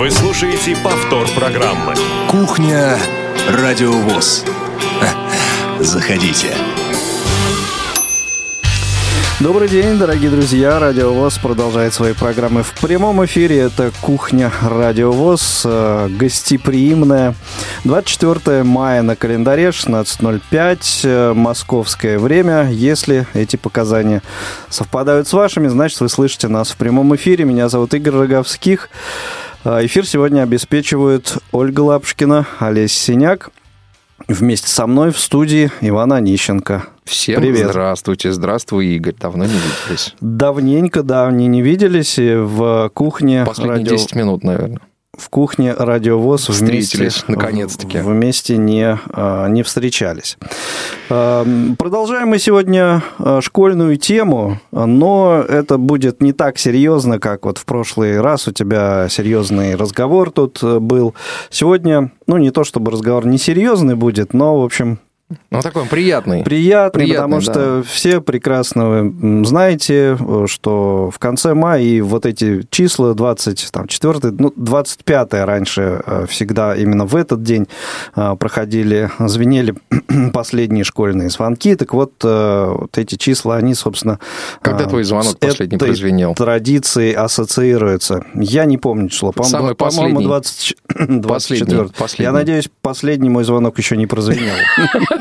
Вы слушаете повтор программы. Кухня Радиовоз. Заходите. Добрый день, дорогие друзья. Радио ВОЗ продолжает свои программы в прямом эфире. Это «Кухня Радио ВОЗ», э, гостеприимная. 24 мая на календаре, 16.05, э, московское время. Если эти показания совпадают с вашими, значит, вы слышите нас в прямом эфире. Меня зовут Игорь Роговских. А, эфир сегодня обеспечивают Ольга Лапшкина, Олесь Синяк. Вместе со мной в студии Иван Онищенко. Всем Привет. здравствуйте, здравствуй, Игорь. Давно не виделись. Давненько, да, не, не виделись. И в кухне... Последние радио- 10 минут, наверное. В кухне радиовоз Встретились, наконец-таки. вместе не, а, не встречались. А, Продолжаем мы сегодня а, школьную тему, но это будет не так серьезно, как вот в прошлый раз у тебя серьезный разговор тут э, был. Сегодня, ну не то чтобы разговор не серьезный будет, но, в общем, Ну, такой он приятный. приятный, Приятный, потому что все прекрасно м, знаете, э, что в конце мая и вот эти числа 24, ну, 25 раньше э, всегда именно в этот день э, проходили, звенели последние школьные звонки. Так вот, э, вот эти числа, они, собственно... Когда э, твой звонок последний прозвенел? традицией ассоциируются. Я не помню число. По- Самый По-моему, последний. 20 24. Последний, последний. Я надеюсь, последний мой звонок еще не прозвенел.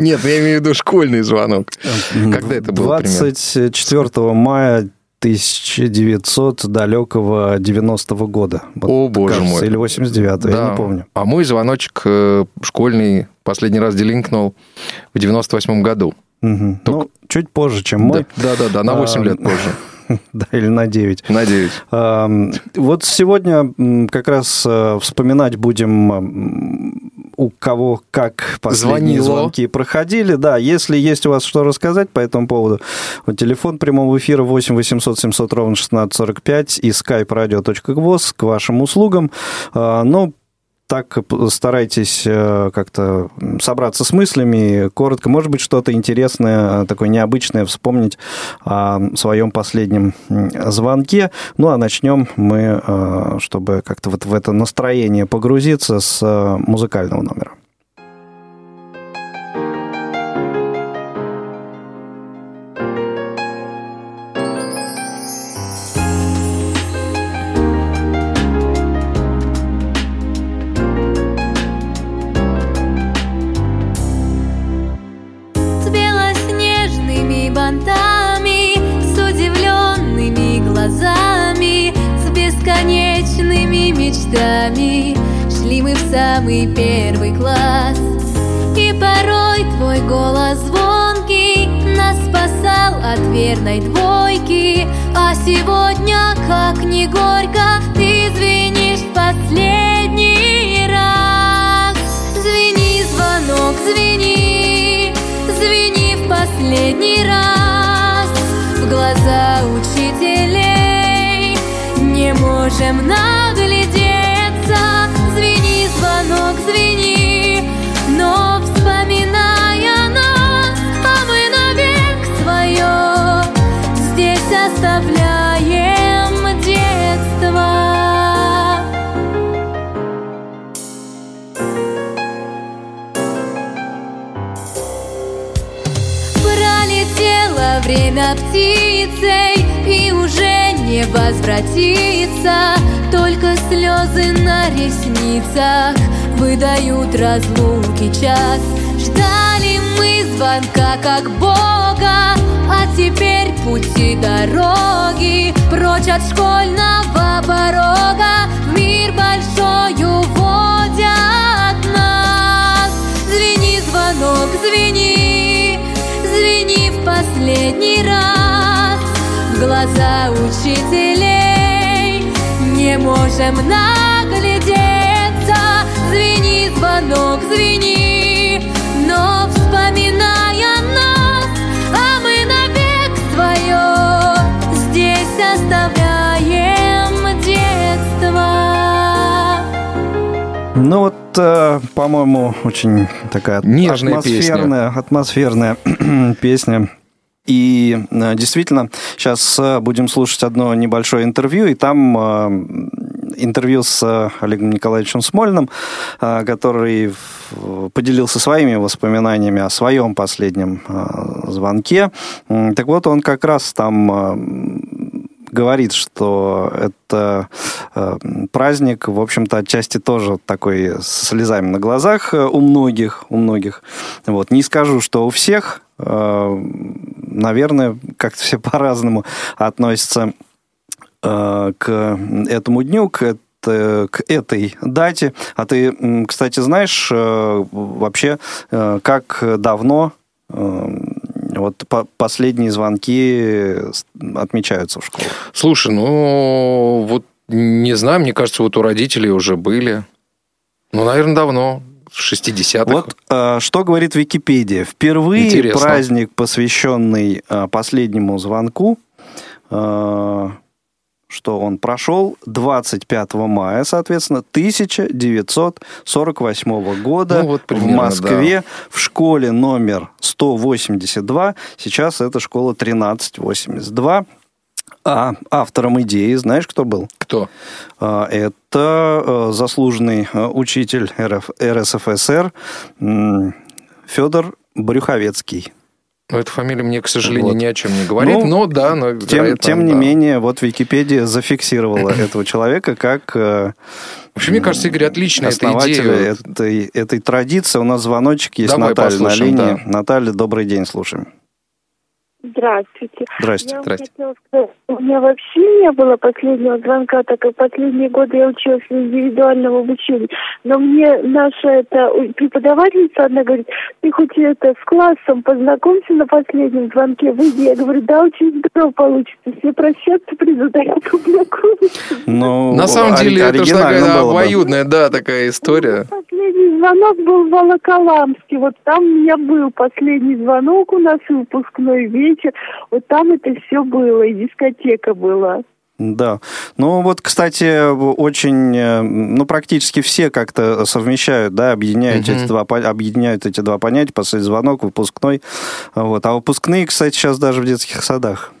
Нет, я имею в виду школьный звонок. Когда это было примерно? 24 мая 1900 далекого 90-го года. Вот, О, боже кажется, мой. Или 89-го, я не помню. А мой звоночек э, школьный последний раз делинкнул в 98 году. Ну, чуть позже, чем мой. Да-да-да, на 8 А, лет позже. Да, или на 9. На 9. Ам, Вот сегодня как раз э, вспоминать будем, у кого как последние Звонило. звонки проходили. Да, если есть у вас что рассказать по этому поводу, вот телефон прямого эфира 8 800 700 ровно 1645 и skype radio.gvoz к вашим услугам. А, Ну, так старайтесь э, как-то собраться с мыслями, коротко, может быть, что-то интересное, э, такое необычное вспомнить о своем последнем звонке. Ну, а начнем мы, э, чтобы как-то вот в это настроение погрузиться с музыкального номера. Последний раз В глаза учителей. Не можем наглядеться. Звени, звонок, звени, птицей И уже не возвратится. Только слезы на ресницах Выдают разлуки час. Ждали мы звонка как Бога А теперь пути дороги Прочь от школьного порога. В мир большой уводят нас. Звени, звонок, звени, последний раз. В глаза учителей не можем наглядеться. Звени, звонок, звени, но вспоминая нас А мы навек свое здесь оставляем детство. Ну вот, э, по-моему, очень такая Нежная атмосферная, атмосферная песня. И э, действительно, сейчас будем слушать одно небольшое интервью, и там э, интервью с Олегом Николаевичем Смольным, который поделился своими воспоминаниями о своем последнем звонке. Так вот, он как раз там говорит, что это э, праздник, в общем-то, отчасти тоже такой с слезами на глазах у многих, у многих. Вот. Не скажу, что у всех, э, наверное, как-то все по-разному относятся э, к этому дню, к к этой дате. А ты, кстати, знаешь вообще, как давно вот по последние звонки отмечаются в школе. Слушай, ну вот не знаю, мне кажется, вот у родителей уже были. Ну, наверное, давно. В 60-х. Вот э, что говорит Википедия. Впервые Интересно. праздник, посвященный э, последнему звонку, э, что он прошел 25 мая, соответственно, 1948 года ну, вот примерно, в Москве да. в школе номер 182. Сейчас это школа 1382. А автором идеи, знаешь, кто был? Кто? А, это э, заслуженный э, учитель РФ, РСФСР Федор Брюховецкий. Ну, эта фамилия мне, к сожалению, вот. ни о чем не говорит, ну, но да, но тем, тем не да. менее, вот Википедия зафиксировала этого человека как э, Вообще, мне кажется, Игорь, отличная эта идея. Этой, этой традиции. У нас звоночек есть Давай Наталья на линии. Да. Наталья, добрый день, слушаем. Здравствуйте. Здравствуйте. Я Здравствуйте. хотела сказать, у меня вообще не было последнего звонка, так как последние годы я училась в индивидуальном обучении. Но мне наша эта преподавательница, одна говорит, ты хоть это с классом познакомься на последнем звонке, выйди. Я говорю, да, очень здорово получится. Все прощаться придут, а я Ну, на самом деле, это же такая обоюдная, да, такая история. Ну, последний звонок был в Волоколамске. Вот там у меня был последний звонок у нас, выпускной вечер. Вот там это все было, и дискотека была. Да. Ну вот, кстати, очень, э, ну практически все как-то совмещают, да, объединяют, угу. эти, два, объединяют эти два понятия, последний звонок, выпускной. Вот. А выпускные, кстати, сейчас даже в детских садах.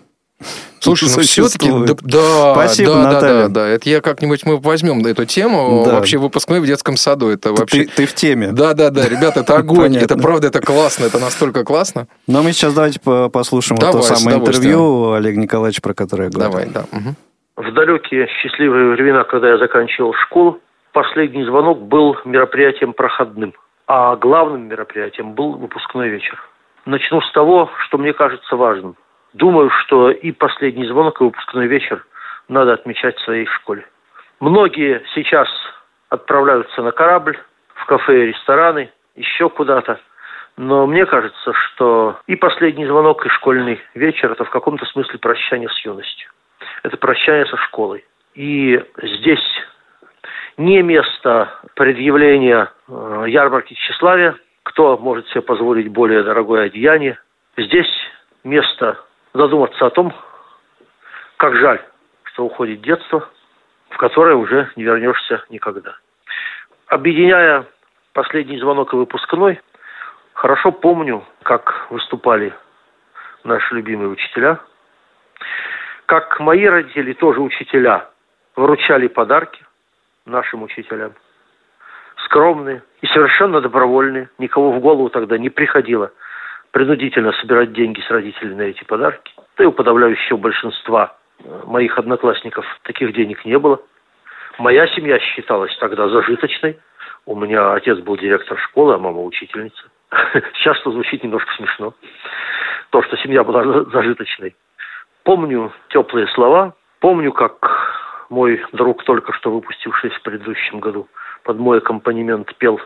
Слушай, ну все-таки, да, да, Спасибо, да, Наталья. да, да, да, это я как-нибудь мы возьмем эту тему, да. вообще выпускной в детском саду, это вообще... Ты, ты в теме. Да, да, да, ребята, это огонь, это правда, это классно, это настолько классно. Но мы сейчас давайте послушаем Давай, вот то самое интервью Олега Николаевича, про которое я говорил. Давай, да. Угу. В далекие счастливые времена, когда я заканчивал школу, последний звонок был мероприятием проходным, а главным мероприятием был выпускной вечер. Начну с того, что мне кажется важным. Думаю, что и последний звонок, и выпускной вечер надо отмечать в своей школе. Многие сейчас отправляются на корабль, в кафе и рестораны, еще куда-то. Но мне кажется, что и последний звонок, и школьный вечер – это в каком-то смысле прощание с юностью. Это прощание со школой. И здесь не место предъявления э, ярмарки тщеславия, кто может себе позволить более дорогое одеяние. Здесь место задуматься о том, как жаль, что уходит детство, в которое уже не вернешься никогда. Объединяя последний звонок и выпускной, хорошо помню, как выступали наши любимые учителя, как мои родители, тоже учителя, вручали подарки нашим учителям. Скромные и совершенно добровольные. Никого в голову тогда не приходило – принудительно собирать деньги с родителей на эти подарки. Да и у подавляющего большинства э, моих одноклассников таких денег не было. Моя семья считалась тогда зажиточной. У меня отец был директор школы, а мама учительница. Сейчас это звучит немножко смешно. То, что семья была зажиточной. Помню теплые слова. Помню, как мой друг, только что выпустившийся в предыдущем году, под мой аккомпанемент пел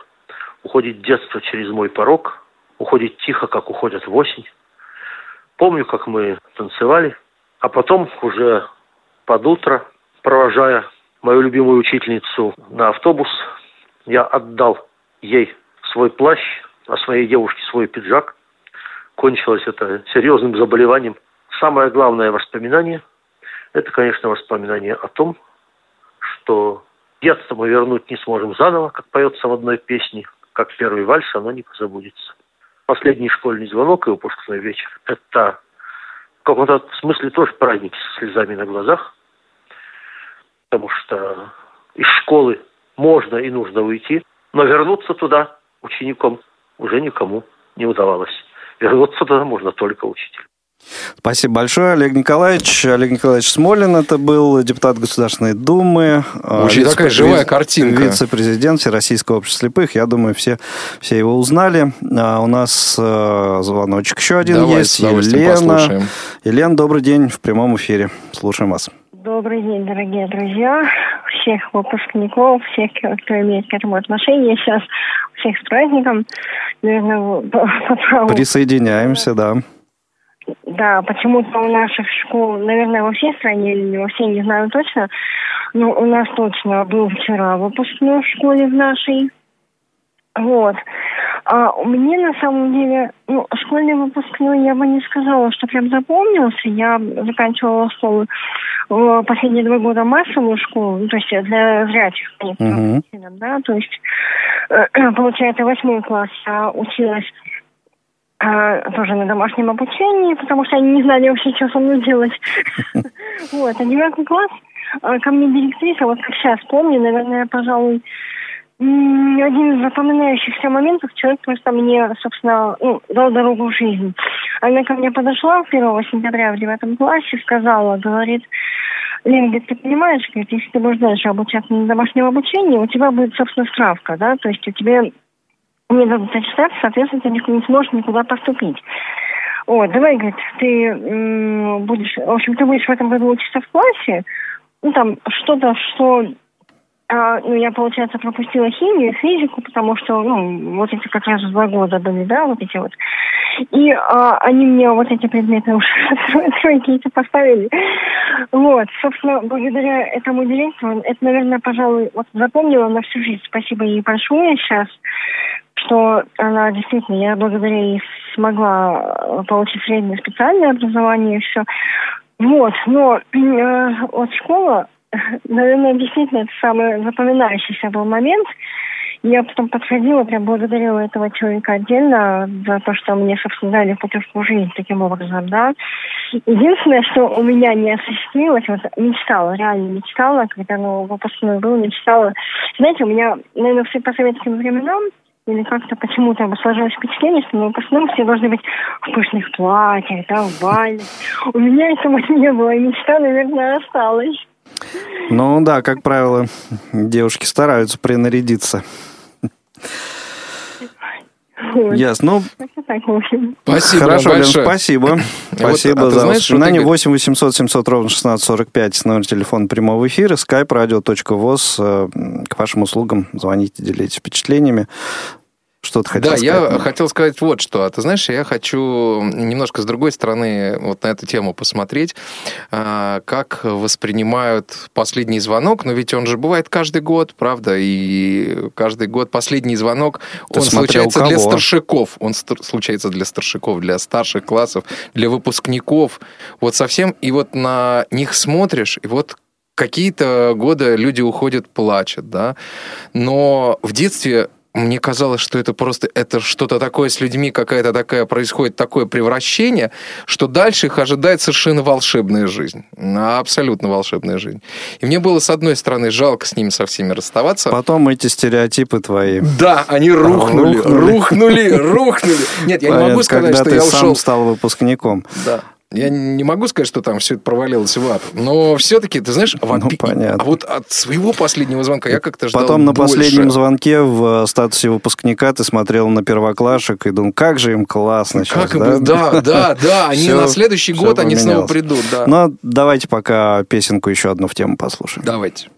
«Уходит детство через мой порог», уходит тихо, как уходят в осень. Помню, как мы танцевали, а потом уже под утро, провожая мою любимую учительницу на автобус, я отдал ей свой плащ, а своей девушке свой пиджак. Кончилось это серьезным заболеванием. Самое главное воспоминание – это, конечно, воспоминание о том, что детство мы вернуть не сможем заново, как поется в одной песне, как первый вальс, оно не позабудется последний школьный звонок и выпускной вечер – это в каком-то смысле тоже праздник со слезами на глазах, потому что из школы можно и нужно уйти, но вернуться туда учеником уже никому не удавалось. Вернуться туда можно только учитель. Спасибо большое, Олег Николаевич. Олег Николаевич Смолин это был депутат Государственной Думы. Очень вице- такая живая картинка. Вице-президент Всероссийского общества слепых. Я думаю, все, все его узнали. А у нас э, звоночек еще один Давай, есть. Елена. Послушаем. Елена, добрый день в прямом эфире. Слушаем вас. Добрый день, дорогие друзья, всех выпускников, всех, кто имеет к этому отношение. Сейчас всех с праздником. Наверное, по, по праву. Присоединяемся, да. Да, почему-то у наших школ, наверное, во всей стране или не во всей, не знаю точно, но у нас точно был вчера выпускной в школе в нашей. Вот. А мне на самом деле, ну, школьный выпускной я бы не сказала, что прям запомнился. Я заканчивала школу в последние два года массовую школу, ну, то есть для зрячих, uh-huh. да, то есть, э, получается, восьмой класс я училась тоже на домашнем обучении, потому что они не знали вообще, что со мной делать. Вот, а девятый класс а, ко мне директриса, вот как сейчас помню, наверное, пожалуй, один из запоминающихся моментов человек просто мне, собственно, ну, дал дорогу в жизнь. Она ко мне подошла 1 сентября в девятом классе, сказала, говорит, Лен, говорит, ты понимаешь, говорит, если ты будешь дальше обучаться на домашнем обучении, у тебя будет, собственно, справка, да, то есть у тебя не аттестацию, соответственно, ты не сможешь никуда поступить. Вот, давай, говорит, ты м- будешь, в общем, ты будешь в этом году учиться в классе, ну, там, что-то, что, а, ну, я, получается, пропустила химию, физику, потому что, ну, вот эти как раз два года были, да, вот эти вот. И а, они мне вот эти предметы уже тройки эти поставили. Вот, собственно, благодаря этому директору, это, наверное, пожалуй, вот запомнила на всю жизнь. Спасибо ей большое сейчас что она действительно, я благодаря ей смогла э, получить среднее специальное образование и все. Вот, но э, вот школа, наверное, действительно это самый запоминающийся был момент. Я потом подходила, прям благодарила этого человека отдельно за то, что мне, собственно, дали путевку в жизнь таким образом, да. Единственное, что у меня не осуществилось, вот мечтала, реально мечтала, когда ну, выпускной был, мечтала. Знаете, у меня, наверное, все по советским временам или как-то почему-то сложилось впечатление, что выпускном все должны быть в пышных платьях, да, в бальных. У меня этого не было, и мечта, наверное, осталась. Ну да, как правило, девушки стараются принарядиться. Ясно. Ну, спасибо Хорошо, Лен, спасибо. Спасибо вот, а за знаешь, воспоминания. 8 800 700 ровно 1645 номер телефона прямого эфира, skype radio.voz. Э, к вашим услугам звоните, делитесь впечатлениями. Что ты хотел да, сказать? Да, я хотел сказать вот что. А ты знаешь, я хочу немножко с другой стороны вот на эту тему посмотреть, а, как воспринимают последний звонок. Но ведь он же бывает каждый год, правда? И каждый год последний звонок, ты он случается для старшиков. Он случается для старшиков, для старших классов, для выпускников. Вот совсем. И вот на них смотришь, и вот какие-то годы люди уходят, плачут, да. Но в детстве мне казалось, что это просто это что-то такое с людьми, какая-то такая происходит такое превращение, что дальше их ожидает совершенно волшебная жизнь. Абсолютно волшебная жизнь. И мне было, с одной стороны, жалко с ними со всеми расставаться. Потом эти стереотипы твои. Да, они рухнули, рухнули, рухнули. Нет, я не могу сказать, что я ушел... Когда ты сам стал выпускником. Да. Я не могу сказать, что там все это провалилось в ад, но все-таки, ты знаешь, ну, от, понятно. а вот от своего последнего звонка я как-то ждал Потом на больше. последнем звонке в статусе выпускника ты смотрел на первоклашек и думал, как же им классно как сейчас, да? Да, да, да, они на следующий год, они снова придут, да. Но давайте пока песенку еще одну в тему послушаем. Давайте.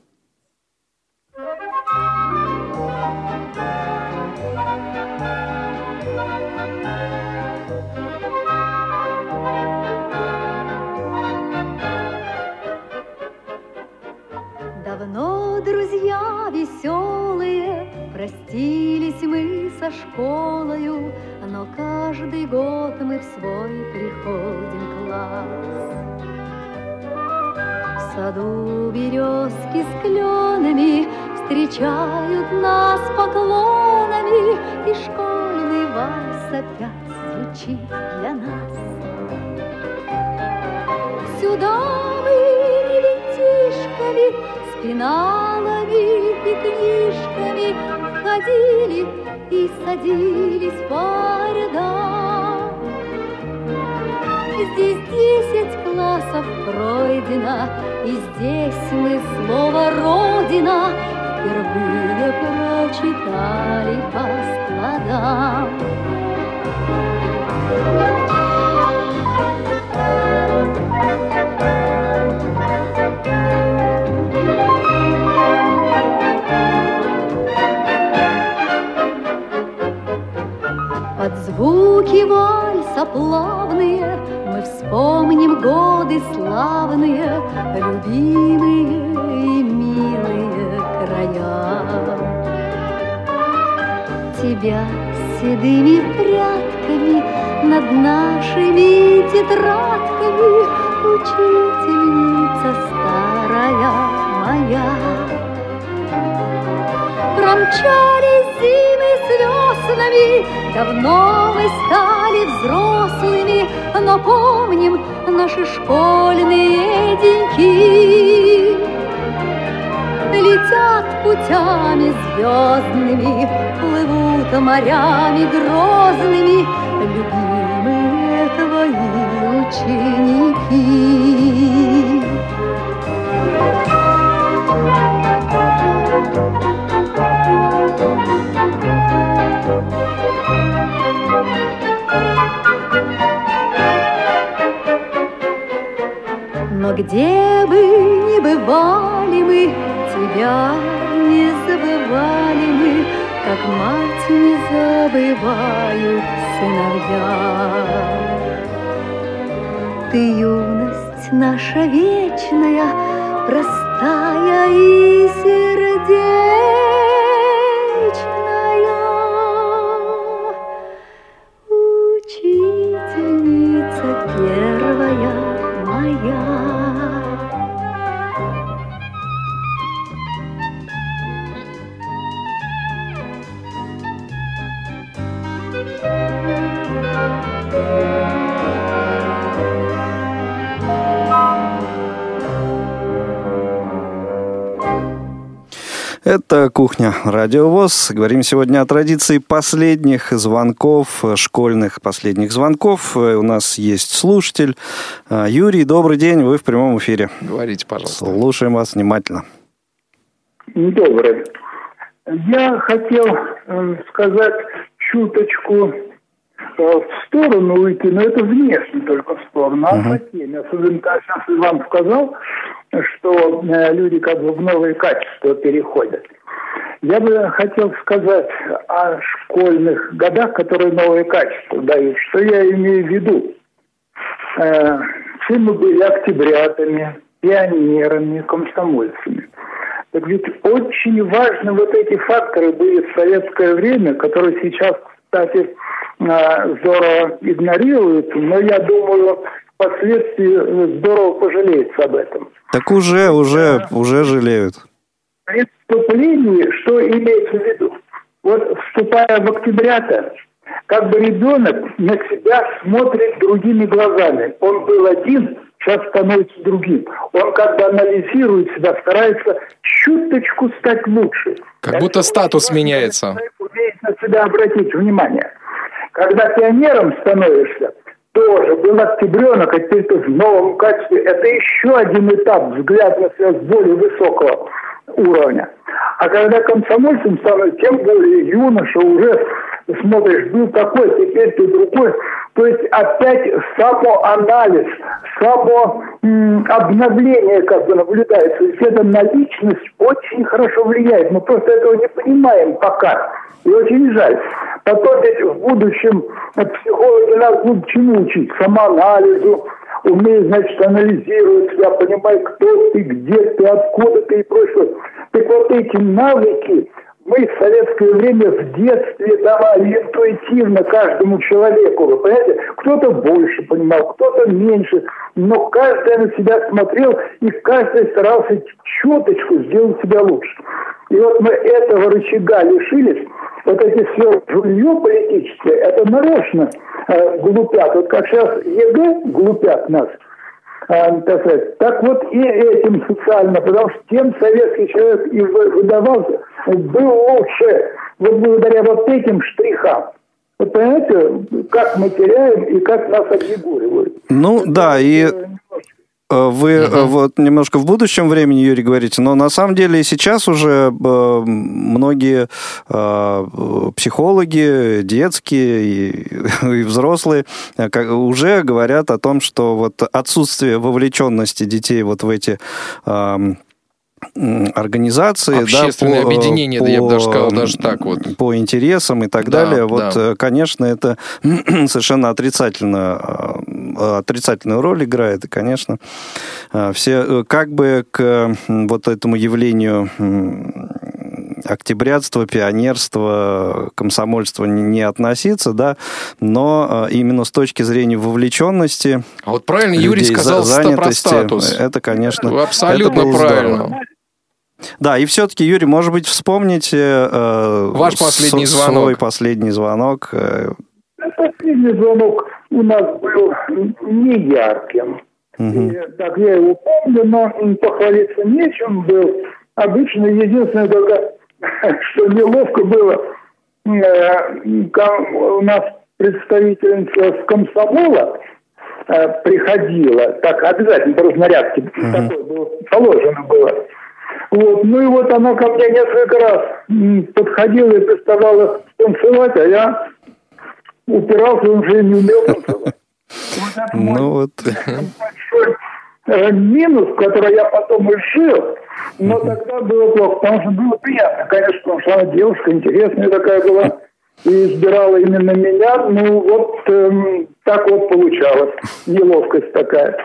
Простились мы со школою, Но каждый год мы в свой приходим класс. В саду березки с кленами Встречают нас поклонами, И школьный вальс опять звучит для нас. Сюда мы ребятишками с пеналами книжками ходили и садились по рядам. Здесь десять классов пройдено, и здесь мы слово «Родина» впервые прочитали по складам. Вальса плавные Мы вспомним годы славные, Любимые и милые края. Тебя седыми прядками Над нашими тетрадками Учительница старая моя. Промчались зимы с веснами, Давно мы стали взрослыми, Но помним наши школьные деньки. Летят путями звездными, Плывут морями грозными, Любимые твои ученики. Но где бы ни бывали мы, Тебя не забывали мы, Как мать не забывают сыновья. Ты юность наша вечная, Простая и сердечная, «Кухня Радиовоз». Говорим сегодня о традиции последних звонков, школьных последних звонков. У нас есть слушатель. Юрий, добрый день, вы в прямом эфире. Говорите, пожалуйста. Слушаем вас внимательно. Добрый. Я хотел э, сказать чуточку э, в сторону уйти, но это внешне только в сторону, а по теме. Особенно, сейчас Иван сказал, что э, люди как бы в новые качества переходят. Я бы хотел сказать о школьных годах, которые новые качества дают. Что я имею в виду? Э, все мы были октябрятами, пионерами, комсомольцами. Так ведь очень важны вот эти факторы были в советское время, которые сейчас, кстати, э, здорово игнорируются, но я думаю, впоследствии здорово пожалеются об этом. Так уже, уже, уже жалеют. При вступлении, что имеется в виду? Вот вступая в октябрята, как бы ребенок на себя смотрит другими глазами. Он был один, сейчас становится другим. Он как бы анализирует себя, старается чуточку стать лучше. Как будто статус меняется. Умеет на себя обратить внимание. Когда пионером становишься, тоже был октябренок, а теперь ты в новом качестве. Это еще один этап взгляд на себя с более высокого уровня. А когда комсомольцем становится, тем более юноша уже смотришь, был такой, теперь ты другой. То есть опять самоанализ, самообновление как бы наблюдается. То есть это на личность очень хорошо влияет. Мы просто этого не понимаем пока. И очень жаль. Потом ведь в будущем психологи нас будут чему учить? Самоанализу, умеет, значит, анализировать себя, понимать, кто ты, где ты, откуда ты и прочее. Так вот эти навыки мы в советское время в детстве давали интуитивно каждому человеку. Вы понимаете? Кто-то больше понимал, кто-то меньше. Но каждый на себя смотрел, и каждый старался чуточку сделать себя лучше. И вот мы этого рычага лишились. Вот эти все жулье политическое, это нарочно э, глупят. Вот как сейчас ЕГЭ глупят нас – так сказать. Так вот и этим социально, потому что тем советский человек и выдавался. был лучше вот благодаря вот этим штрихам. Вы понимаете, как мы теряем и как нас объегоривают. Ну да, и вы угу. вот немножко в будущем времени, Юрий, говорите, но на самом деле сейчас уже э, многие психологи, детские и, и взрослые, уже говорят о том, что вот отсутствие вовлеченности детей вот в эти организации, Общественные да, по, да, я бы даже сказал, даже так вот. По интересам и так да, далее. Вот, да. Э, конечно, это совершенно отрицательно, э, отрицательную роль играет, и, конечно, э, все как бы к вот этому явлению октябрятства, пионерства, комсомольства не относиться, да, но именно с точки зрения вовлеченности. А вот правильно Юрий сказал занятости, про статус. Это, конечно, абсолютно это правильно. Здорово. Да, и все-таки, Юрий, может быть, вспомните э, Ваш последний с, звонок. Свой последний звонок. Э. Последний звонок у нас был не ярким. Угу. И, так я его помню, но похвалиться нечем был. Обычно единственное только, что неловко было, э, у нас представительница с комсомола э, приходила, так обязательно по разнарядке, Мгм. такое было, положено было. Вот, ну и вот она ко мне несколько раз подходила и представляла танцевать, а я упирался, он же не умел танцевать. Вот Ну вот, большой минус, который я потом решил, но тогда было плохо, потому что было приятно, конечно, потому что она девушка интересная такая была, и избирала именно меня, ну вот эм, так вот получалось, неловкость такая.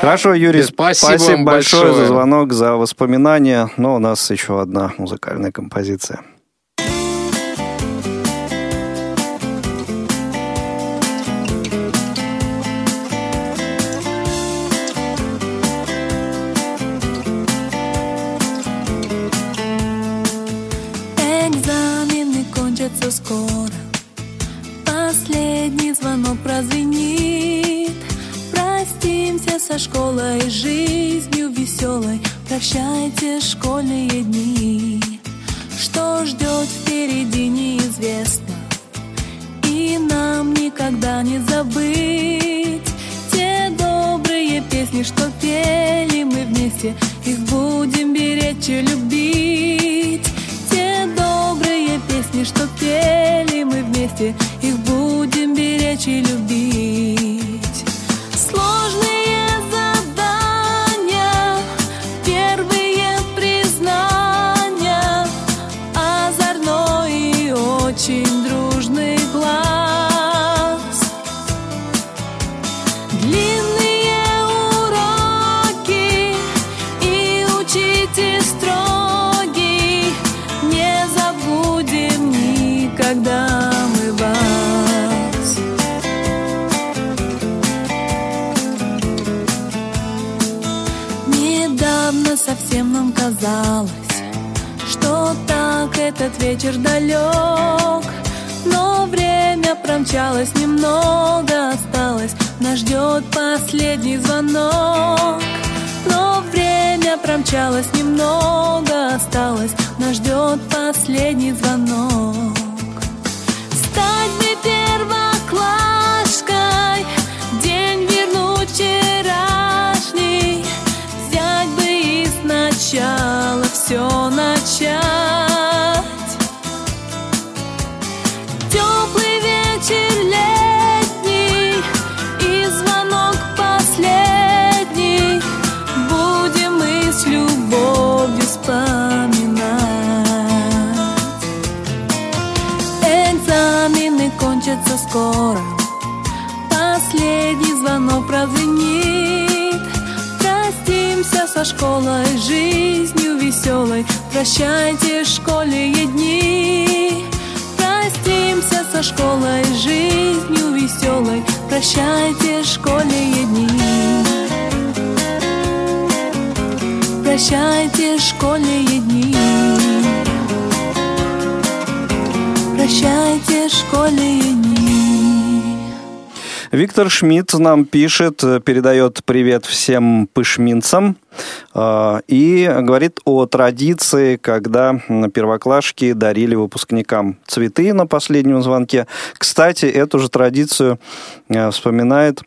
Хорошо, Юрий, Спасибо вам большое большое. за звонок, за воспоминания. Но у нас еще одна музыкальная композиция. Недавно совсем нам казалось, что так этот вечер далек, но время промчалось, немного осталось, нас ждет последний звонок. Но время промчалось, немного осталось, нас ждет последний звонок. Стать бы первоклашкой, сначала все начать. Теплый вечер летний и звонок последний будем мы с любовью вспоминать. Экзамены кончатся скоро, последний звонок прозвенит. Со школой, жизнью веселой, прощайте школьные дни. Простимся со школой, жизнью веселой, прощайте школьные дни. Прощайте школьные дни. Прощайте школьные дни. Виктор Шмидт нам пишет, э, передает привет всем пышминцам э, и говорит о традиции, когда первоклашки дарили выпускникам цветы на последнем звонке. Кстати, эту же традицию э, вспоминает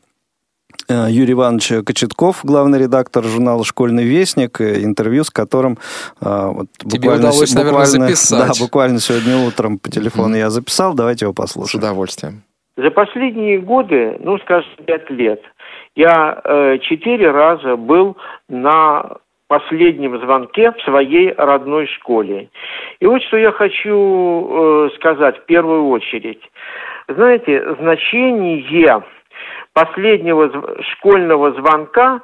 Юрий Иванович Кочетков, главный редактор журнала «Школьный вестник», интервью с которым вот Тебе удалось, с- наверное, буквально- записать. Да, буквально сегодня утром по телефону Мгм. я записал. Давайте его С послушаем. удовольствием. За последние годы, ну, скажем, пять лет, я э, четыре раза был на последнем звонке в своей родной школе. И вот что я хочу э, сказать в первую очередь. Знаете, значение последнего зв- школьного звонка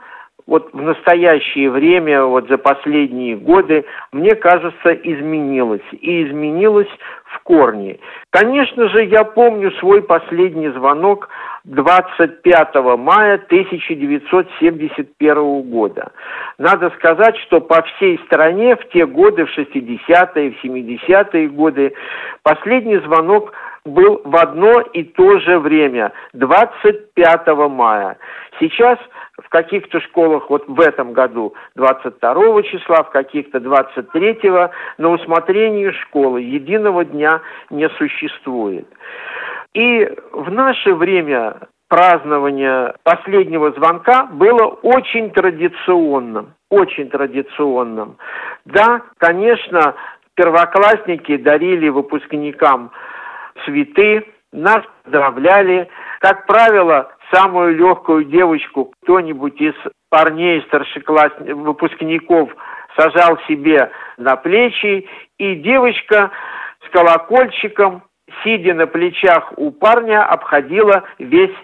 вот в настоящее время, вот за последние годы, мне кажется, изменилось. И изменилось в корне. Конечно же, я помню свой последний звонок 25 мая 1971 года. Надо сказать, что по всей стране в те годы, в 60-е, в 70-е годы, последний звонок был в одно и то же время, 25 мая. Сейчас в каких-то школах вот в этом году 22 числа, в каких-то 23 на усмотрение школы единого дня не существует. И в наше время празднование последнего звонка было очень традиционным, очень традиционным. Да, конечно, первоклассники дарили выпускникам цветы, нас поздравляли. Как правило, самую легкую девочку кто-нибудь из парней, старшеклассников, выпускников сажал себе на плечи, и девочка с колокольчиком, сидя на плечах у парня, обходила весь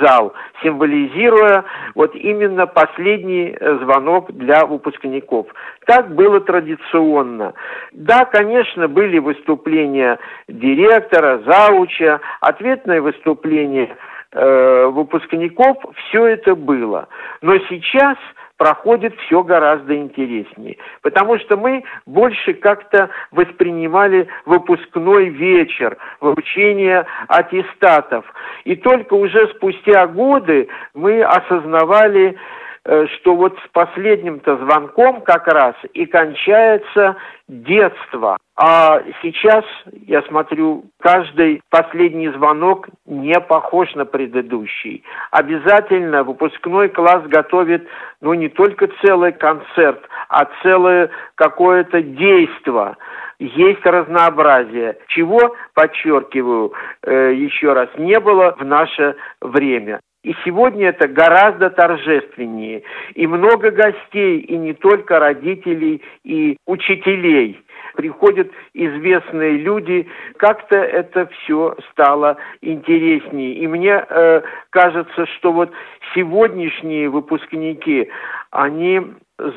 зал, символизируя вот именно последний звонок для выпускников. Так было традиционно. Да, конечно, были выступления директора, зауча, ответные выступления э, выпускников, все это было. Но сейчас проходит все гораздо интереснее. Потому что мы больше как-то воспринимали выпускной вечер, вручение аттестатов. И только уже спустя годы мы осознавали, что вот с последним-то звонком как раз и кончается детство. А сейчас, я смотрю, каждый последний звонок не похож на предыдущий. Обязательно выпускной класс готовит, ну, не только целый концерт, а целое какое-то действо. Есть разнообразие, чего, подчеркиваю, э, еще раз, не было в наше время. И сегодня это гораздо торжественнее. И много гостей, и не только родителей и учителей. Приходят известные люди, как-то это все стало интереснее. И мне э, кажется, что вот сегодняшние выпускники, они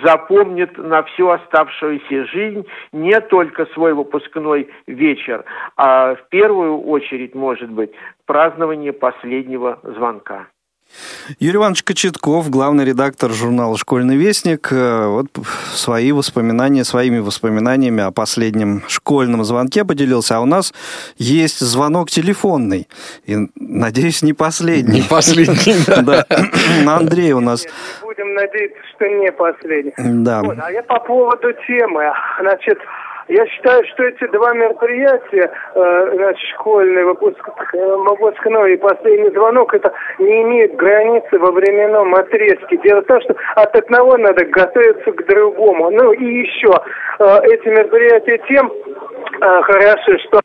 запомнят на всю оставшуюся жизнь не только свой выпускной вечер, а в первую очередь, может быть, празднование последнего звонка. Юрий Иванович Кочетков, главный редактор журнала «Школьный вестник», э, вот свои воспоминания, своими воспоминаниями о последнем школьном звонке поделился. А у нас есть звонок телефонный. И, надеюсь, не последний. Не последний, да. Андрей у нас. Будем надеяться, что не последний. Да. А я по поводу темы. Значит, я считаю, что эти два мероприятия, э, значит, школьный выпуск, э, выпускной и последний звонок, это не имеет границы во временном отрезке. Дело в том, что от одного надо готовиться к другому. Ну и еще, э, эти мероприятия тем хороши, что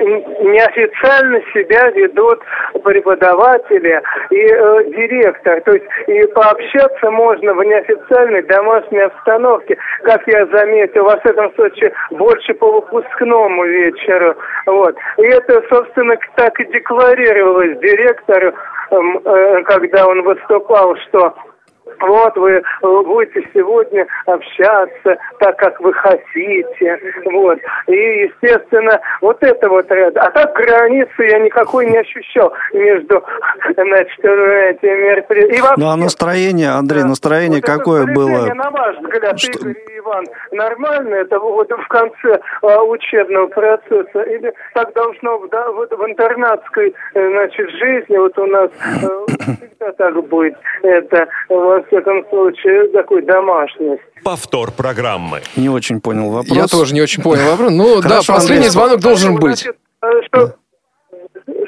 неофициально себя ведут преподаватели и директор. То есть и пообщаться можно в неофициальной домашней обстановке. Как я заметил, во всяком случае, больше по выпускному вечеру. Вот. И это, собственно, так и декларировалось директору, эм, э, когда он выступал, что вот вы э, будете сегодня общаться так, как вы хотите. Вот. И, естественно, вот это вот ряд. А так границы я никакой не ощущал между, значит, этими мероприятиями. Вообще, Ну, а настроение, Андрей, настроение вот какое было? на ваш взгляд, Что- Игорь и зван нормально, это вот в конце а, учебного процесса, или так должно да, вот в интернатской э, значит, жизни, вот у нас э, всегда так быть, это, во всяком случае, такой домашность. Повтор программы. Не очень понял вопрос. Я тоже не очень понял вопрос. Ну да, последний звонок должен быть. э, Что,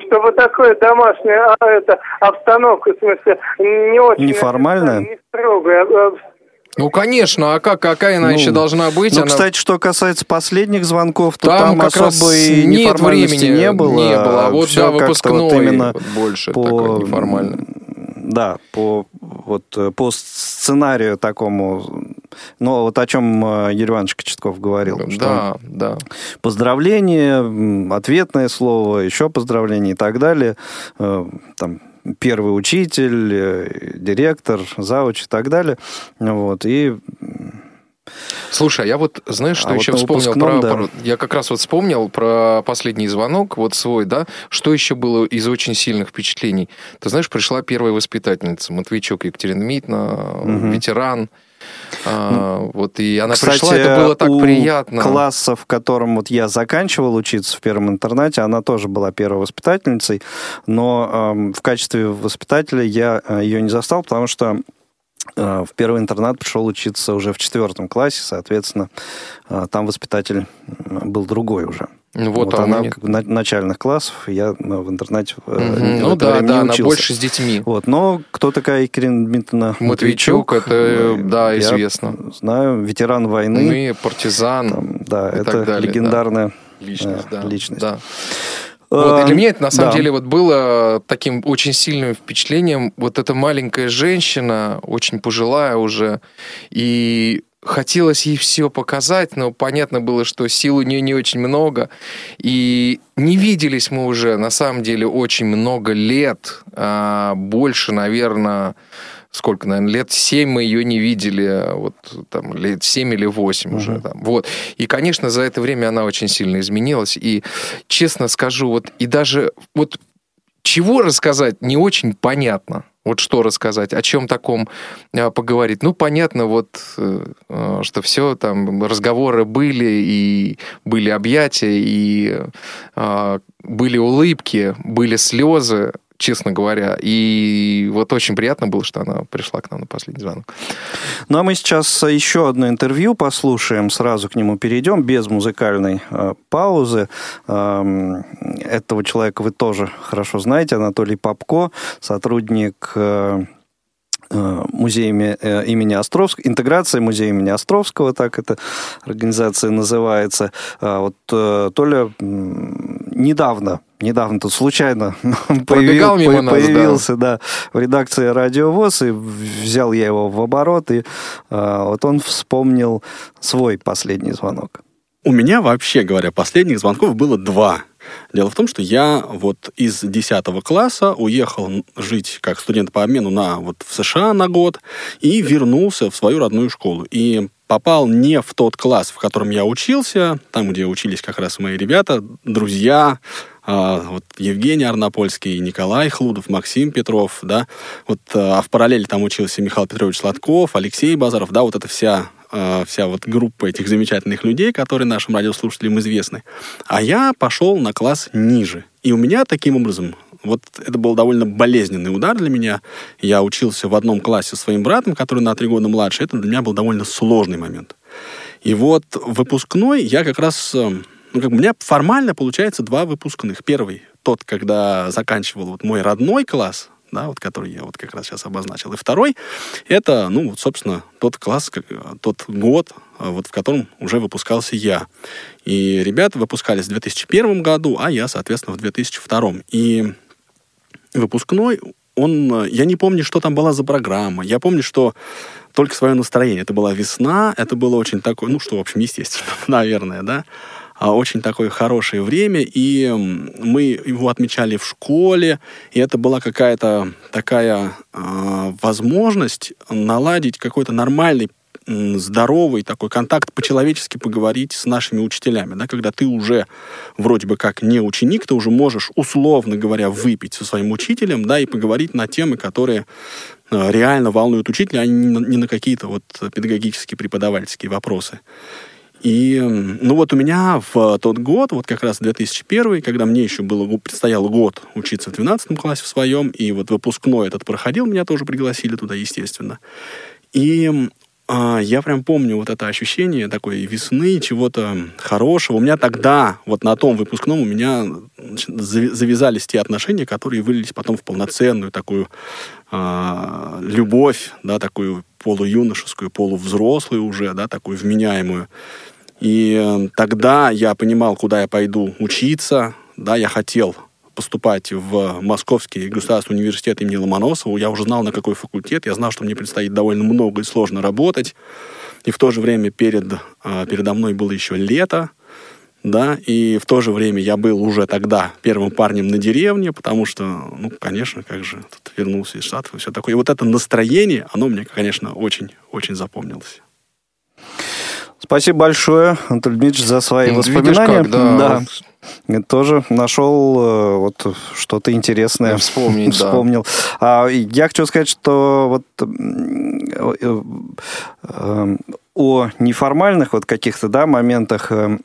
что вот такое домашняя а, это, обстановка, в смысле, не очень... Неформальная? Не строгая. а, Ну, конечно, а как, какая она Ну, еще должна быть? Ну, Она- кстати, что касается последних звонков, то Там там, как раз особо и нет неформальности времени, не было. не было. А вот, да, как-то выпускной вот именно больше по, такой неформальный. Да, по, вот, э, по сценарию такому, ну, вот о чем э, Юрий Иванович Кочетков говорил. что Да, поздравление, ответное слово, еще поздравление и так далее. Э, Там первый учитель, э, директор, завуч и так далее. Вот, и Слушай, а я вот, знаешь, что А вот еще на вспомнил про, да. про- Я как раз вот вспомнил про последний звонок, вот свой, да. Что еще было из очень сильных впечатлений? Ты знаешь, пришла первая воспитательница, Матвейчук Екатерина Митна, Мгм. ветеран. А, вот, и она Кстати, пришла, это было так у приятно. класса, в котором вот я заканчивал учиться в первом интернате, она тоже была первой воспитательницей, но эм, в качестве воспитателя я э, ее не застал, потому что в первый интернат пришел учиться уже в четвертом классе, соответственно, э, там воспитатель был другой уже. Ну, вот, а она она бы на- начальных классов, я э, в интернате э, Мгм. в Ну да, не да, она учился. больше с детьми. Вот, но кто такая Екатерина Дмитриевна Матвейчук, это, э, да, я известно. Знаю, ветеран войны. Ну и партизан. Да, и это далее, легендарная да. личность. э, да, личность. да. Вот, и для Эм, меня это на самом да. деле вот было таким очень сильным впечатлением. Вот эта маленькая женщина, очень пожилая уже, и хотелось ей все показать, но понятно было, что сил у нее не очень много. И не виделись мы уже, на самом деле, очень много лет. а, больше, наверное, сколько, наверное, лет семь мы ее не видели, вот там лет семь или восемь уже там. Вот. И, конечно, за это время она очень сильно изменилась. И, честно скажу, вот и даже вот чего рассказать не очень понятно. Вот что рассказать, о чем таком а, поговорить. Ну, понятно, вот, э, э, что все там разговоры были, и были объятия, и были улыбки, были слезы, честно говоря. И вот очень приятно было, что она пришла к нам на последний звонок. Ну а мы сейчас еще одно интервью послушаем, сразу к нему перейдем, без музыкальной э, паузы. Эм, этого человека вы тоже хорошо знаете, Анатолий Попко, сотрудник э, э, музея име- э, имени Островского, интеграция музея имени Островского, так эта организация называется. А Вот э, Толя недавно, недавно тут случайно Пробегал появил- мимо нас, да. появился да, в редакции Радиовоз, и взял я его в оборот, и а, вот он вспомнил свой последний звонок. У меня, вообще говоря, последних звонков было два. Дело в том, что я вот из 10 класса уехал жить как студент по обмену на, вот, в США на год и вернулся в свою родную школу. И попал не в тот класс, в котором я учился, там, где учились как раз мои ребята, друзья, а, вот Евгений Арнопольский, Николай Хлудов, Максим Петров, да, вот, а в параллели там учился Михаил Петрович Сладков, Алексей Базаров, да, вот это вся а, вся вот группа этих замечательных людей, которые нашим радиослушателям известны. А я пошел на класс ниже. И у меня таким образом, вот это был довольно болезненный удар для меня. Я учился в одном классе со своим братом, который на три года младше. Это для меня был довольно сложный момент. И вот выпускной я как раз... э, Ну, как у меня формально получается два выпускных. Первый, тот, когда заканчивал вот мой родной класс, да, вот который я вот как раз сейчас обозначил. И второй, это, ну, вот, собственно, тот класс, тот год, э, вот в котором уже выпускался я. И ребята выпускались в 2001 году, а я, соответственно, в 2002. И выпускной, он... Я не помню, что там была за программа. Я помню, что только свое настроение. Это была весна, это было очень такое, ну, что, в общем, естественно, наверное, да а, очень такое хорошее время, и мы его отмечали в школе, и это была какая-то такая а, возможность наладить какой-то нормальный здоровый такой контакт, по-человечески поговорить с нашими учителями, да, когда ты уже вроде бы как не ученик, ты уже можешь, условно говоря, выпить со своим учителем, да, и поговорить на темы, которые э, реально волнуют учителя, а не на какие-то вот педагогические, преподавательские вопросы. И, ну вот у меня в тот год, вот как раз 2001, когда мне еще было, предстоял год учиться в 12 классе в своем, и вот выпускной этот проходил, меня тоже пригласили туда, естественно. И а, я прям помню вот это ощущение такой весны, чего-то хорошего. У меня тогда, вот на том выпускном, у меня завязались те отношения, которые вылились потом в полноценную такую а, любовь, да, такую полуюношескую, полувзрослую уже, да, такую вменяемую. И э, тогда я понимал, куда я пойду учиться, да, я хотел поступать в Московский государственный университет имени Ломоносова. Я уже знал, на какой факультет. Я знал, что мне предстоит довольно много и сложно работать. И в то же время перед, а, передо мной было еще лето, да, и в то же время я был уже тогда первым парнем на деревне, потому что, ну, конечно, как же, тут вернулся из Штатов и все такое. И вот это настроение, оно мне, конечно, очень-очень запомнилось. Спасибо большое, Анатолий Дмитриевич, за свои Ну, видишь воспоминания. как, да, Я тоже нашел э, вот что-то интересное. Вспомнить, да. Вспомнил. А, я хочу сказать, что вот э, э, о неформальных вот каких-то да, моментах э, э,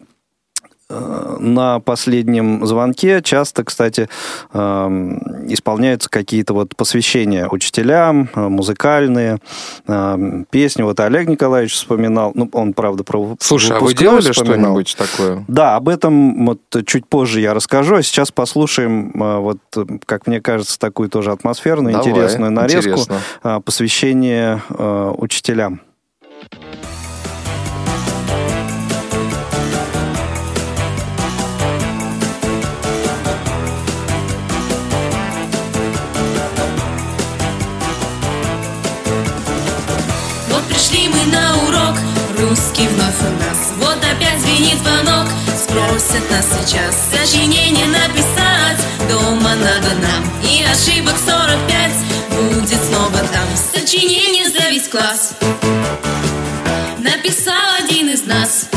на последнем звонке часто, кстати, эм, исполняются какие-то вот посвящения учителям, э, музыкальные песни. Вот Олег Николаевич вспоминал, ну, он, правда, про Слушай, а вы делали что-нибудь такое? Да, об этом вот чуть позже я расскажу. А сейчас послушаем, э, вот, э, как мне кажется, такую тоже атмосферную, Давай, интересную нарезку интересно. э, посвящение э, учителям. Пришли мы на урок, русский вновь у нас. Вот опять звенит звонок, спросят нас сейчас сочинение написать. Дома надо нам, и ошибок 45 будет снова там. Сочинение за весь класс написал один из нас.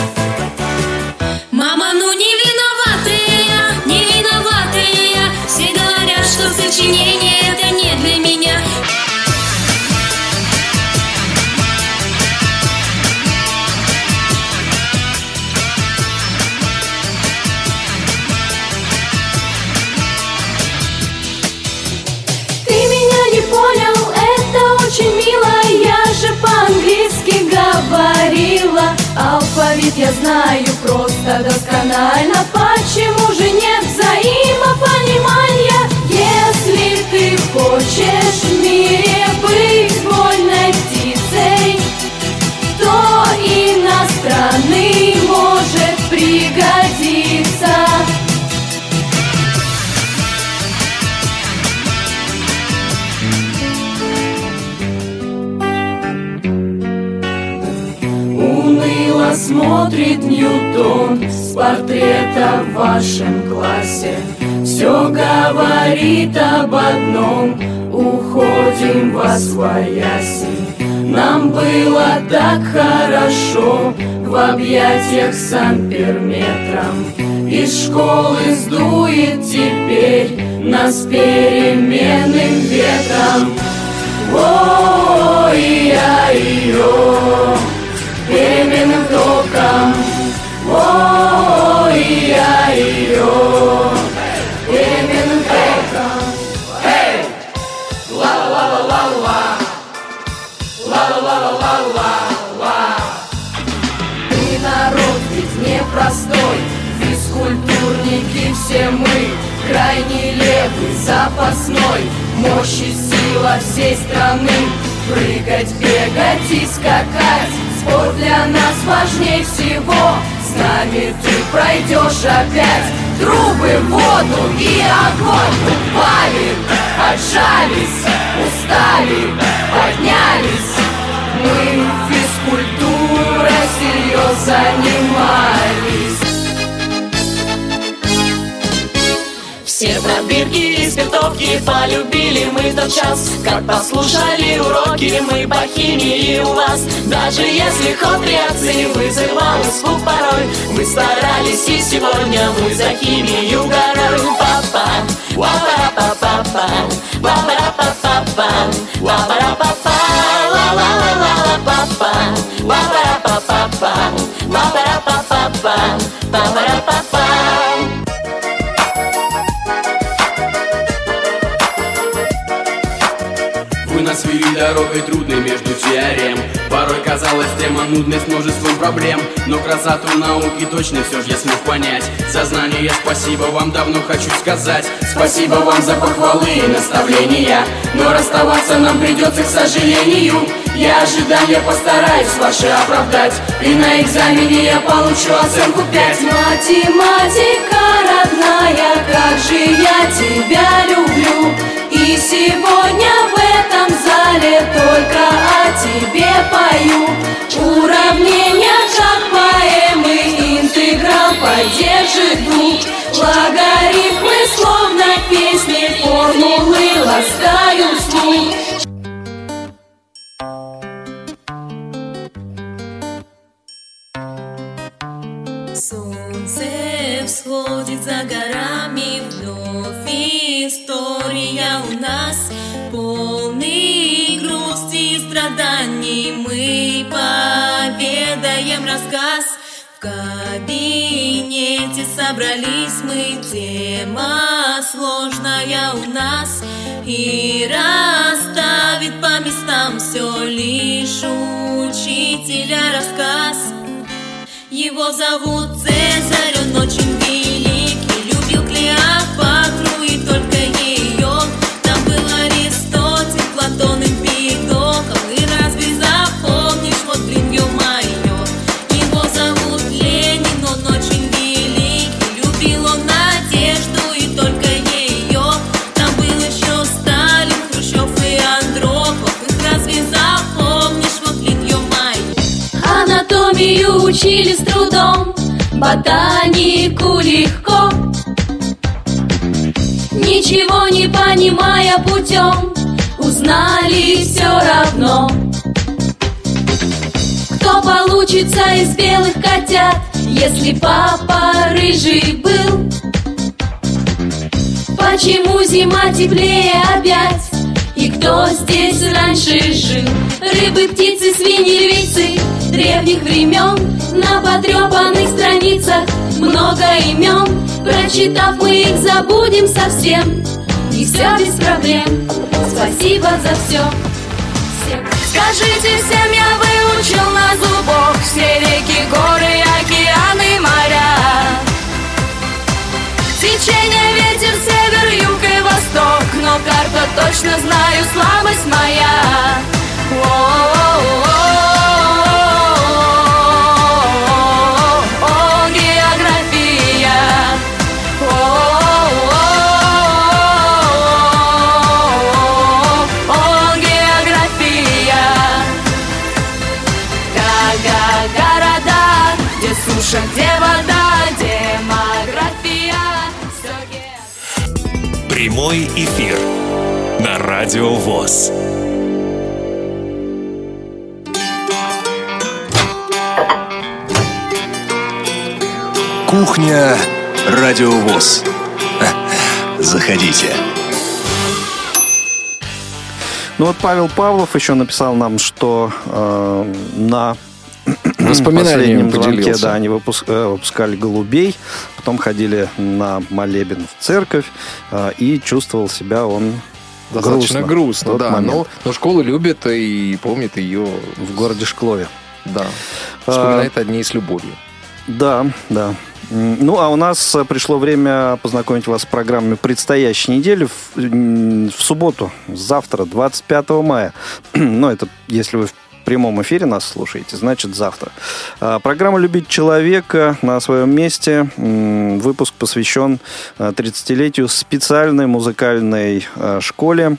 Я знаю просто досконально Почему же нет взаимопонимания? Если ты хочешь в мире быть вольной птицей То иностранный может пригодиться смотрит Ньютон с портрета в вашем классе. Все говорит об одном, уходим во свояси. Нам было так хорошо в объятиях с амперметром. Из школы сдует теперь нас переменным ветром. Ой-я-йо, переменным током. Воду и огонь. Упали, отжались, устали, поднялись. Мы физкультурой серьезно занимались. Пробирки и спиртовки полюбили мы тот час. Как послушали уроки мы по химии у вас. Даже если ход реакции вызывал испуг порой Вы старались и сегодня вы за химию горой. Папа, ва-па-па-па-па, ва-па-па-па-па па ла па ра па дорогой трудной между теорем Порой казалось тема нудной с множеством проблем. Но красоту науки точно все же я смог понять. Сознание спасибо вам давно хочу сказать. Спасибо вам за похвалы и наставления. Но расставаться нам придется к сожалению Я ожидания постараюсь ваши оправдать. И на экзамене я получу оценку 5 Математика родная, как же я тебя люблю. И сегодня в этом зале только о тебе пою. Уравнения как поэмы, интеграл поддержит двух Логарифмы словно песни, формулы ласкают слух за горами Вновь история у нас. Полный грусти и страданий Мы поведаем рассказ. В кабинете собрались мы Тема сложная у нас. И расставит по местам Все лишь учителя рассказ. Его зовут Цезарь, он очень Анатомию учили с трудом, ботанику легко. Ничего не понимая путем, узнали все равно. Кто получится из белых котят, если папа рыжий был? Почему зима теплее опять? И кто здесь раньше жил? Рыбы, птицы, свиньи, львицы. Древних времен На потрепанных страницах Много имен Прочитав, мы их забудем совсем. И все без проблем. Спасибо за все Скажите всем, я выучил на зубок Все реки, горы, океаны, моря. Течение, ветер, север, юг карта точно знаю, слабость моя. О, Прямой эфир на Радио ВОЗ. Кухня Радио ВОЗ. Заходите. Ну вот Павел Павлов еще написал нам, что э, на Воспоминаниями последнем звонке, поделился. да, они выпуск- э, выпускали голубей, потом ходили на молебен в церковь, э, и чувствовал себя он Достаточно грустно, грустно, да. момент. Но, но школу любит и помнит ее в городе Шклове. Да. А, Вспоминает одни с любовью. Да, да. Ну, а у нас э, пришло время познакомить вас с программами предстоящей недели в, в субботу, завтра, 25 мая. Ну, это если вы в прямом эфире нас слушаете, значит завтра. А, Программа «Любить человека» на своем месте. Выпуск посвящен э, 30-летию специальной музыкальной э, школе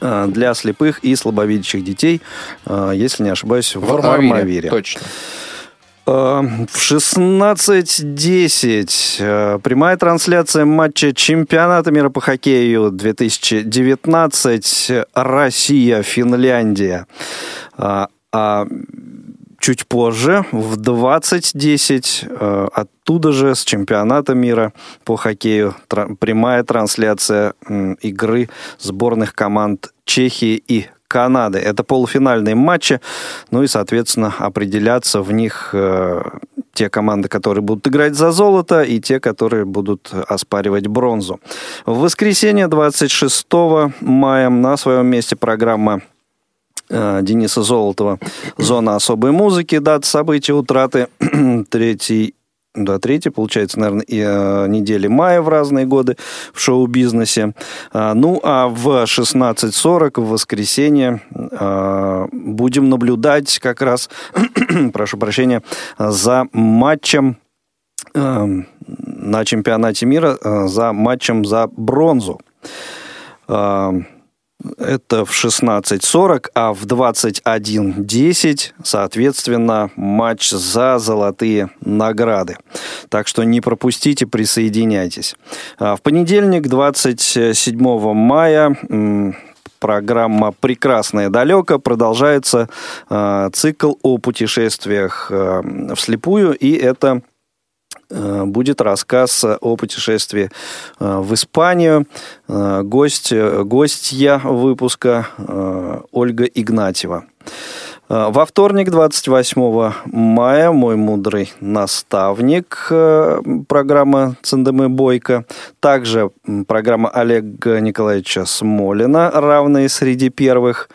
для слепых и слабовидящих детей, если не ошибаюсь, в, В Армавире, Армавире. точно. В 16.10 э, прямая трансляция матча чемпионата мира по хоккею 2019 Россия-Финляндия. А, а чуть позже, в 20.10, э, оттуда же с чемпионата мира по хоккею тра- прямая трансляция игры сборных команд Чехии и Канады. Это полуфинальные матчи, ну и, соответственно, определятся в них э, те команды, которые будут играть за золото, и те, которые будут оспаривать бронзу. В воскресенье 26 мая на своем месте программа Дениса Золотова «Зона особой музыки», дата события утраты третий да, третий, получается, наверное, и, э, недели мая в разные годы в шоу-бизнесе. А, ну, а в 16.40 в воскресенье э, будем наблюдать как раз, прошу прощения, за матчем э, на чемпионате мира, э, за матчем за бронзу. Э, это в 16.40, а в 21.10, соответственно, матч за золотые награды. Так что не пропустите, присоединяйтесь. А В понедельник, 27 мая, программа «Прекрасное далеко» продолжается э, цикл о путешествиях э, вслепую, и это будет рассказ о путешествии э, в Испанию. Э, Гость, э, гостья выпуска э, Ольга Игнатьева. Э, Во вторник, 28 мая, мой мудрый наставник, э, программа Цендемы Бойко. Также программа Олега Николаевича Смолина, равные среди первых.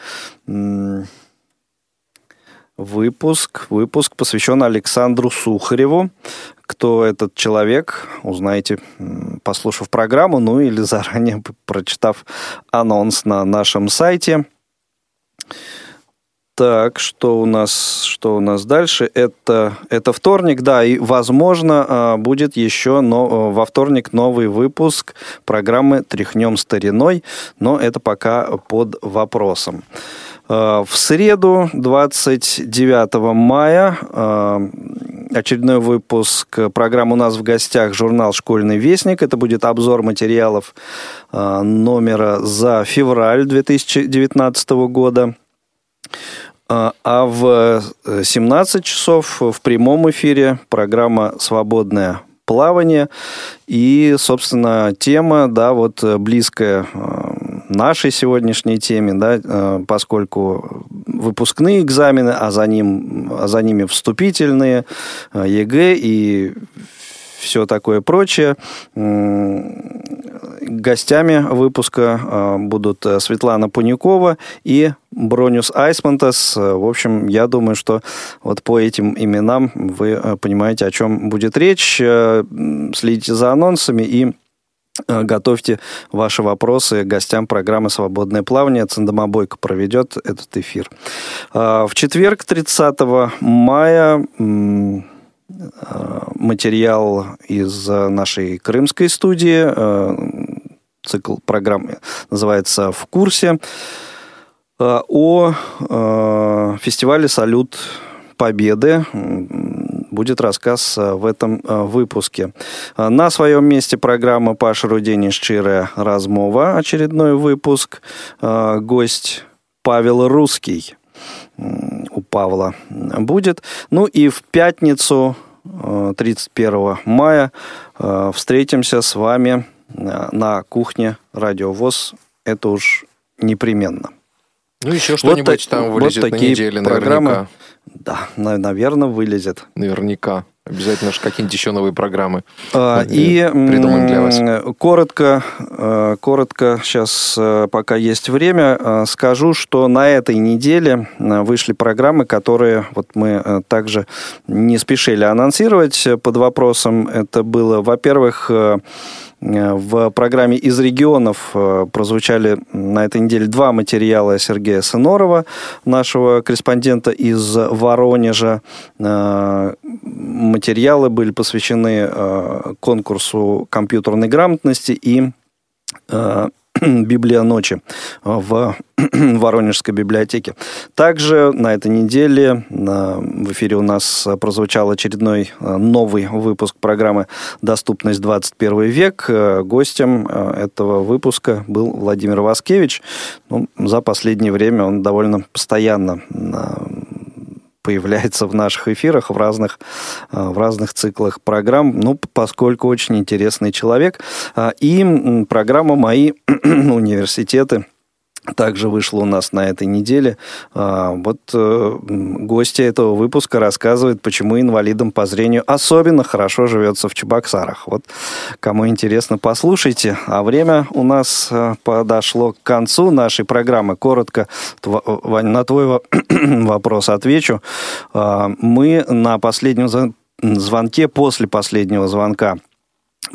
Выпуск, выпуск посвящен Александру Сухареву. Кто этот человек, узнаете, послушав программу, ну или заранее прочитав анонс на нашем сайте. Так, что у нас, что у нас дальше? Это, это вторник, да, и, возможно, а, будет еще но, во вторник новый выпуск программы «Тряхнем стариной», но это пока под вопросом. А, В среду, 29 мая, а, очередной выпуск программы у нас в гостях журнал «Школьный вестник». Это будет обзор материалов а, номера за февраль 2019 года. А в э, 17 часов в прямом эфире программа «Свободное плавание». И, собственно, тема, да, вот э, близкая э, нашей сегодняшней теме, да, э, поскольку выпускные экзамены, а за, ним, а за ними вступительные, э, ЕГЭ и все такое прочее. Гостями выпуска э, будут Светлана Пунякова и Бронюс Айсмантас. Э, В общем, я думаю, что вот по этим именам вы понимаете, о чем будет речь. Следите за анонсами и Готовьте ваши вопросы гостям программы «Свободное плавание». Циндама Бойко проведет этот эфир. А, В четверг, 30 мая, э, материал из э, нашей крымской студии. Э, Цикл программы называется «В курсе» э, о э, фестивале «Салют Победы». Будет рассказ э, в этом э, выпуске. Э, На своем месте программа Паша Рудени Щирая Размова. Очередной выпуск. Гость Павел Русский у Павла будет. Ну и в пятницу, э, 31 мая, встретимся с вами на кухне Радио ВОЗ. Это уж непременно. Ну, еще что-нибудь та- там вылезет на такие неделе, программы. Да, наверное, вылезет. Наверняка. Обязательно же какие-нибудь еще новые программы. А, э, И придумаем для вас. коротко, э, коротко сейчас, пока есть время, э, скажу, что на этой неделе э, вышли программы, которые вот мы э, также не спешили анонсировать э, под вопросом. Это было, во-первых, э, э, в программе «Из регионов» э, прозвучали на этой неделе два материала Сергея Сынорова, нашего корреспондента из Воронежа. Э, Материалы были посвящены э, конкурсу компьютерной грамотности и Библия ночи в Воронежской библиотеке. Также на этой неделе в эфире у нас прозвучал очередной э, новый выпуск программы «Доступность 21 век». Э, Гостем этого выпуска был Владимир Васкевич. Ну, за последнее время он довольно постоянно появляется в наших эфирах в разных, э, в разных циклах программ, ну, поскольку очень интересный человек. А, и программа «Мои университеты» также вышла у нас на этой неделе. А, Вот э, м, гостья этого выпуска рассказывает, почему инвалидам по зрению особенно хорошо живется в Чебоксарах. Вот кому интересно, послушайте. А время у нас э, подошло к концу нашей программы. Коротко, тва- Вань, на твой во- вопрос отвечу. А, Мы на последнем звон- звонке, после последнего звонка,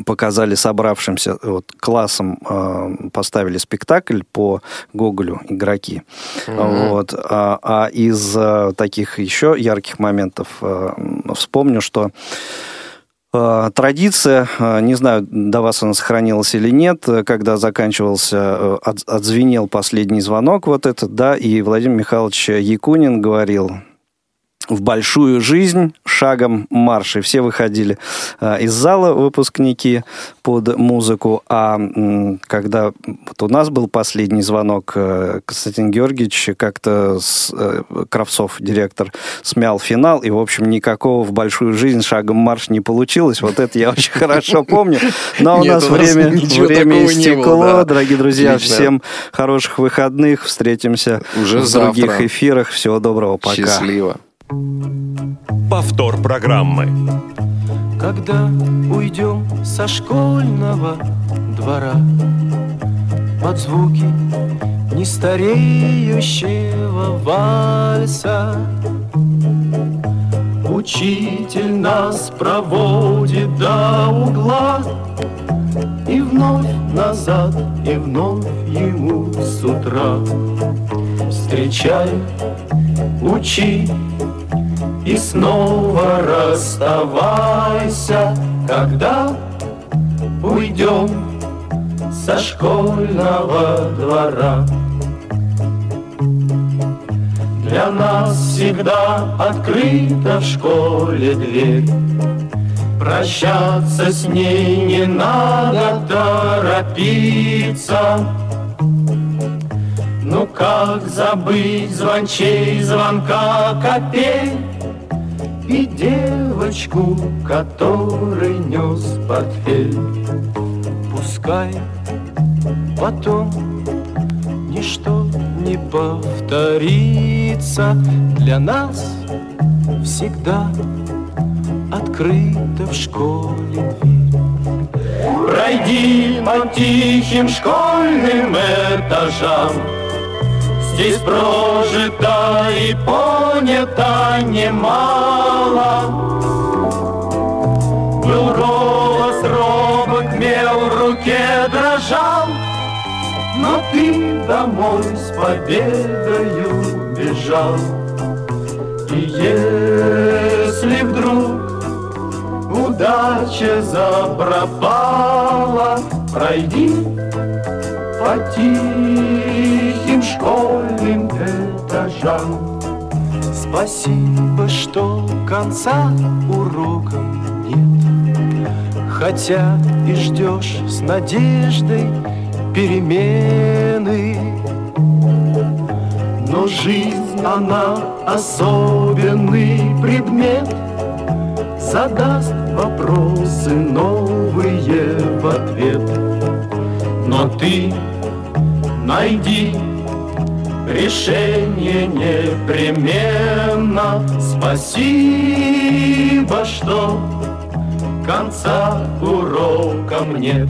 показали собравшимся вот, классом, э, поставили спектакль по Гоголю «Игроки». Мгм. Вот. А, а из э, таких еще ярких моментов э, вспомню, что Традиция, не знаю, до вас она сохранилась или нет, когда заканчивался, от- отзвенел последний звонок вот этот, да, и Владимир Михайлович Якунин говорил, в большую жизнь шагом марш. И все выходили э, из зала выпускники под музыку. А м, когда вот у нас был последний звонок, э, Константин Георгиевич как-то с, э, Кравцов, директор, смял финал. И, в общем, никакого в большую жизнь шагом марш не получилось. Вот это я очень хорошо помню. Но у нас время, время истекло. Дорогие друзья, всем хороших выходных. Встретимся в других эфирах. Всего доброго. Пока. Счастливо. Повтор программы. Когда уйдем со школьного двора Под звуки нестареющего вальса Учитель нас проводит до угла И вновь назад, и вновь ему с утра Встречай, учи, и снова расставайся, когда уйдем со школьного двора. Для нас всегда открыта в школе дверь. Прощаться с ней не надо торопиться. Ну как забыть звончей звонка копей И девочку, который нес портфель Пускай потом ничто не повторится. Для нас всегда открыта в школе дверь. Пройди по тихим школьным этажам Здесь прожито и понято немало. Был голос робок, мел в руке дрожал Но ты домой с победою бежал. И если вдруг удача запропала Пройди по тихим школьным этажам. Спасибо, что конца урокам нет, Хотя и ждешь с надеждой перемены. Но жизнь, она особенный предмет, Задаст вопросы новые в ответ. Но ты найди решение непременно. Спасибо, что конца урокам нет.